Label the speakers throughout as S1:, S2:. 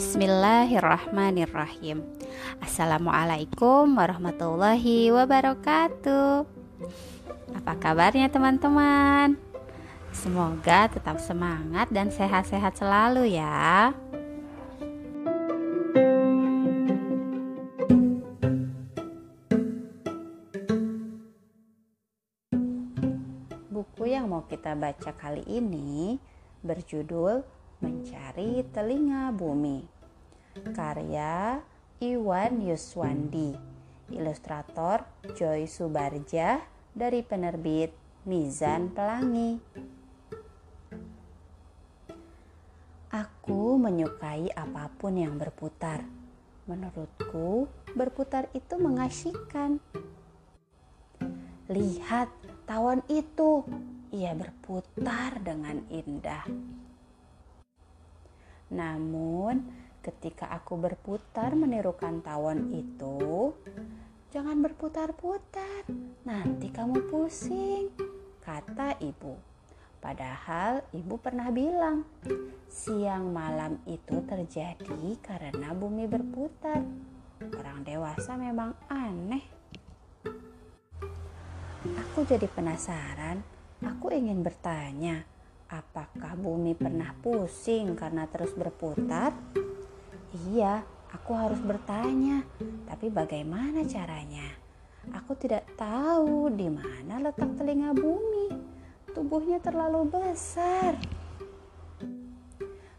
S1: Bismillahirrahmanirrahim. Assalamualaikum warahmatullahi wabarakatuh. Apa kabarnya teman-teman? Semoga tetap semangat dan sehat-sehat selalu ya. Buku yang mau kita baca kali ini berjudul Mencari Telinga Bumi. Karya Iwan Yuswandi. Ilustrator Joy Subarja dari penerbit Mizan Pelangi. Aku menyukai apa pun yang berputar. Menurutku, berputar itu mengasyikan. Lihat, tawon itu. Ia berputar dengan indah. Namun, ketika aku berputar menirukan tawon itu, jangan berputar-putar, nanti kamu pusing, kata ibu. Padahal ibu pernah bilang, siang malam itu terjadi karena bumi berputar. Orang dewasa memang aneh. Aku jadi penasaran, aku ingin bertanya, Apakah bumi pernah pusing karena terus berputar? Iya, aku harus bertanya. Tapi bagaimana caranya? Aku tidak tahu di mana letak telinga bumi. Tubuhnya terlalu besar.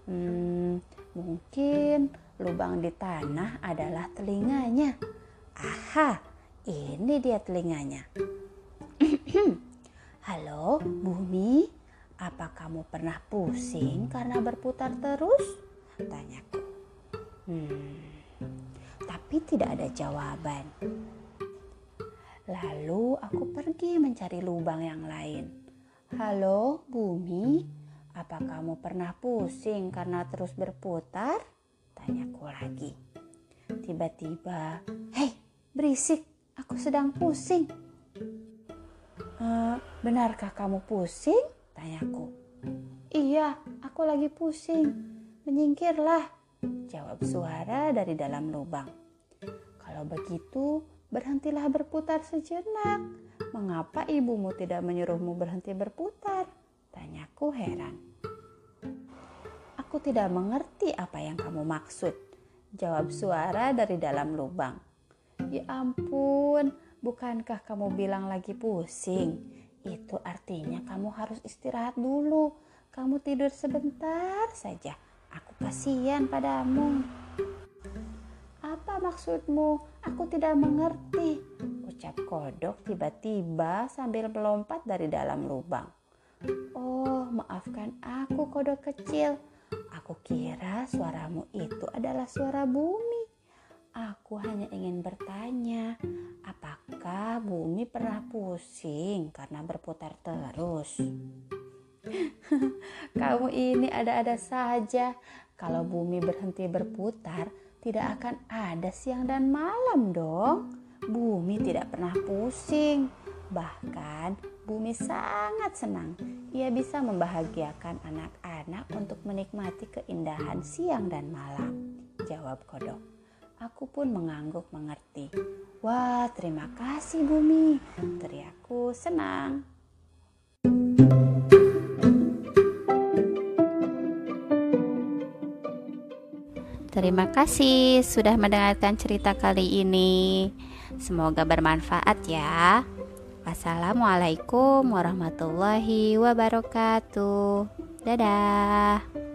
S1: Hmm, mungkin lubang di tanah adalah telinganya. Aha, ini dia telinganya. Halo, bumi. Apa kamu pernah pusing karena berputar terus? Tanyaku. Hmm, tapi tidak ada jawaban. Lalu aku pergi mencari lubang yang lain. Halo, bumi, apa kamu pernah pusing karena terus berputar? Tanyaku lagi. Tiba-tiba, hei, berisik, aku sedang pusing. Uh, benarkah kamu pusing? Tanyaku. Iya, aku lagi pusing. Menyingkirlah, jawab suara dari dalam lubang. Kalau begitu, berhentilah berputar sejenak. Mengapa ibumu tidak menyuruhmu berhenti berputar? Tanyaku heran. Aku tidak mengerti apa yang kamu maksud. Jawab suara dari dalam lubang. Ya ampun, bukankah kamu bilang lagi pusing? Itu artinya kamu harus istirahat dulu. Kamu tidur sebentar saja. Aku kasihan padamu. Apa maksudmu? Aku tidak mengerti. Ucap kodok tiba-tiba sambil melompat dari dalam lubang. Oh, maafkan aku kodok kecil. Aku kira suaramu itu adalah suara bumi. Aku hanya ingin bertanya, bumi pernah pusing karena berputar terus? Kamu ini ada-ada saja. Kalau bumi berhenti berputar, tidak akan ada siang dan malam dong. Bumi tidak pernah pusing. Bahkan bumi sangat senang. Ia bisa membahagiakan anak-anak untuk menikmati keindahan siang dan malam. Jawab kodok. Aku pun mengangguk mengerti. Wah, terima kasih bumi. Teriakku senang. Terima kasih sudah mendengarkan cerita kali ini. Semoga bermanfaat ya. Wassalamualaikum warahmatullahi wabarakatuh. Dadah.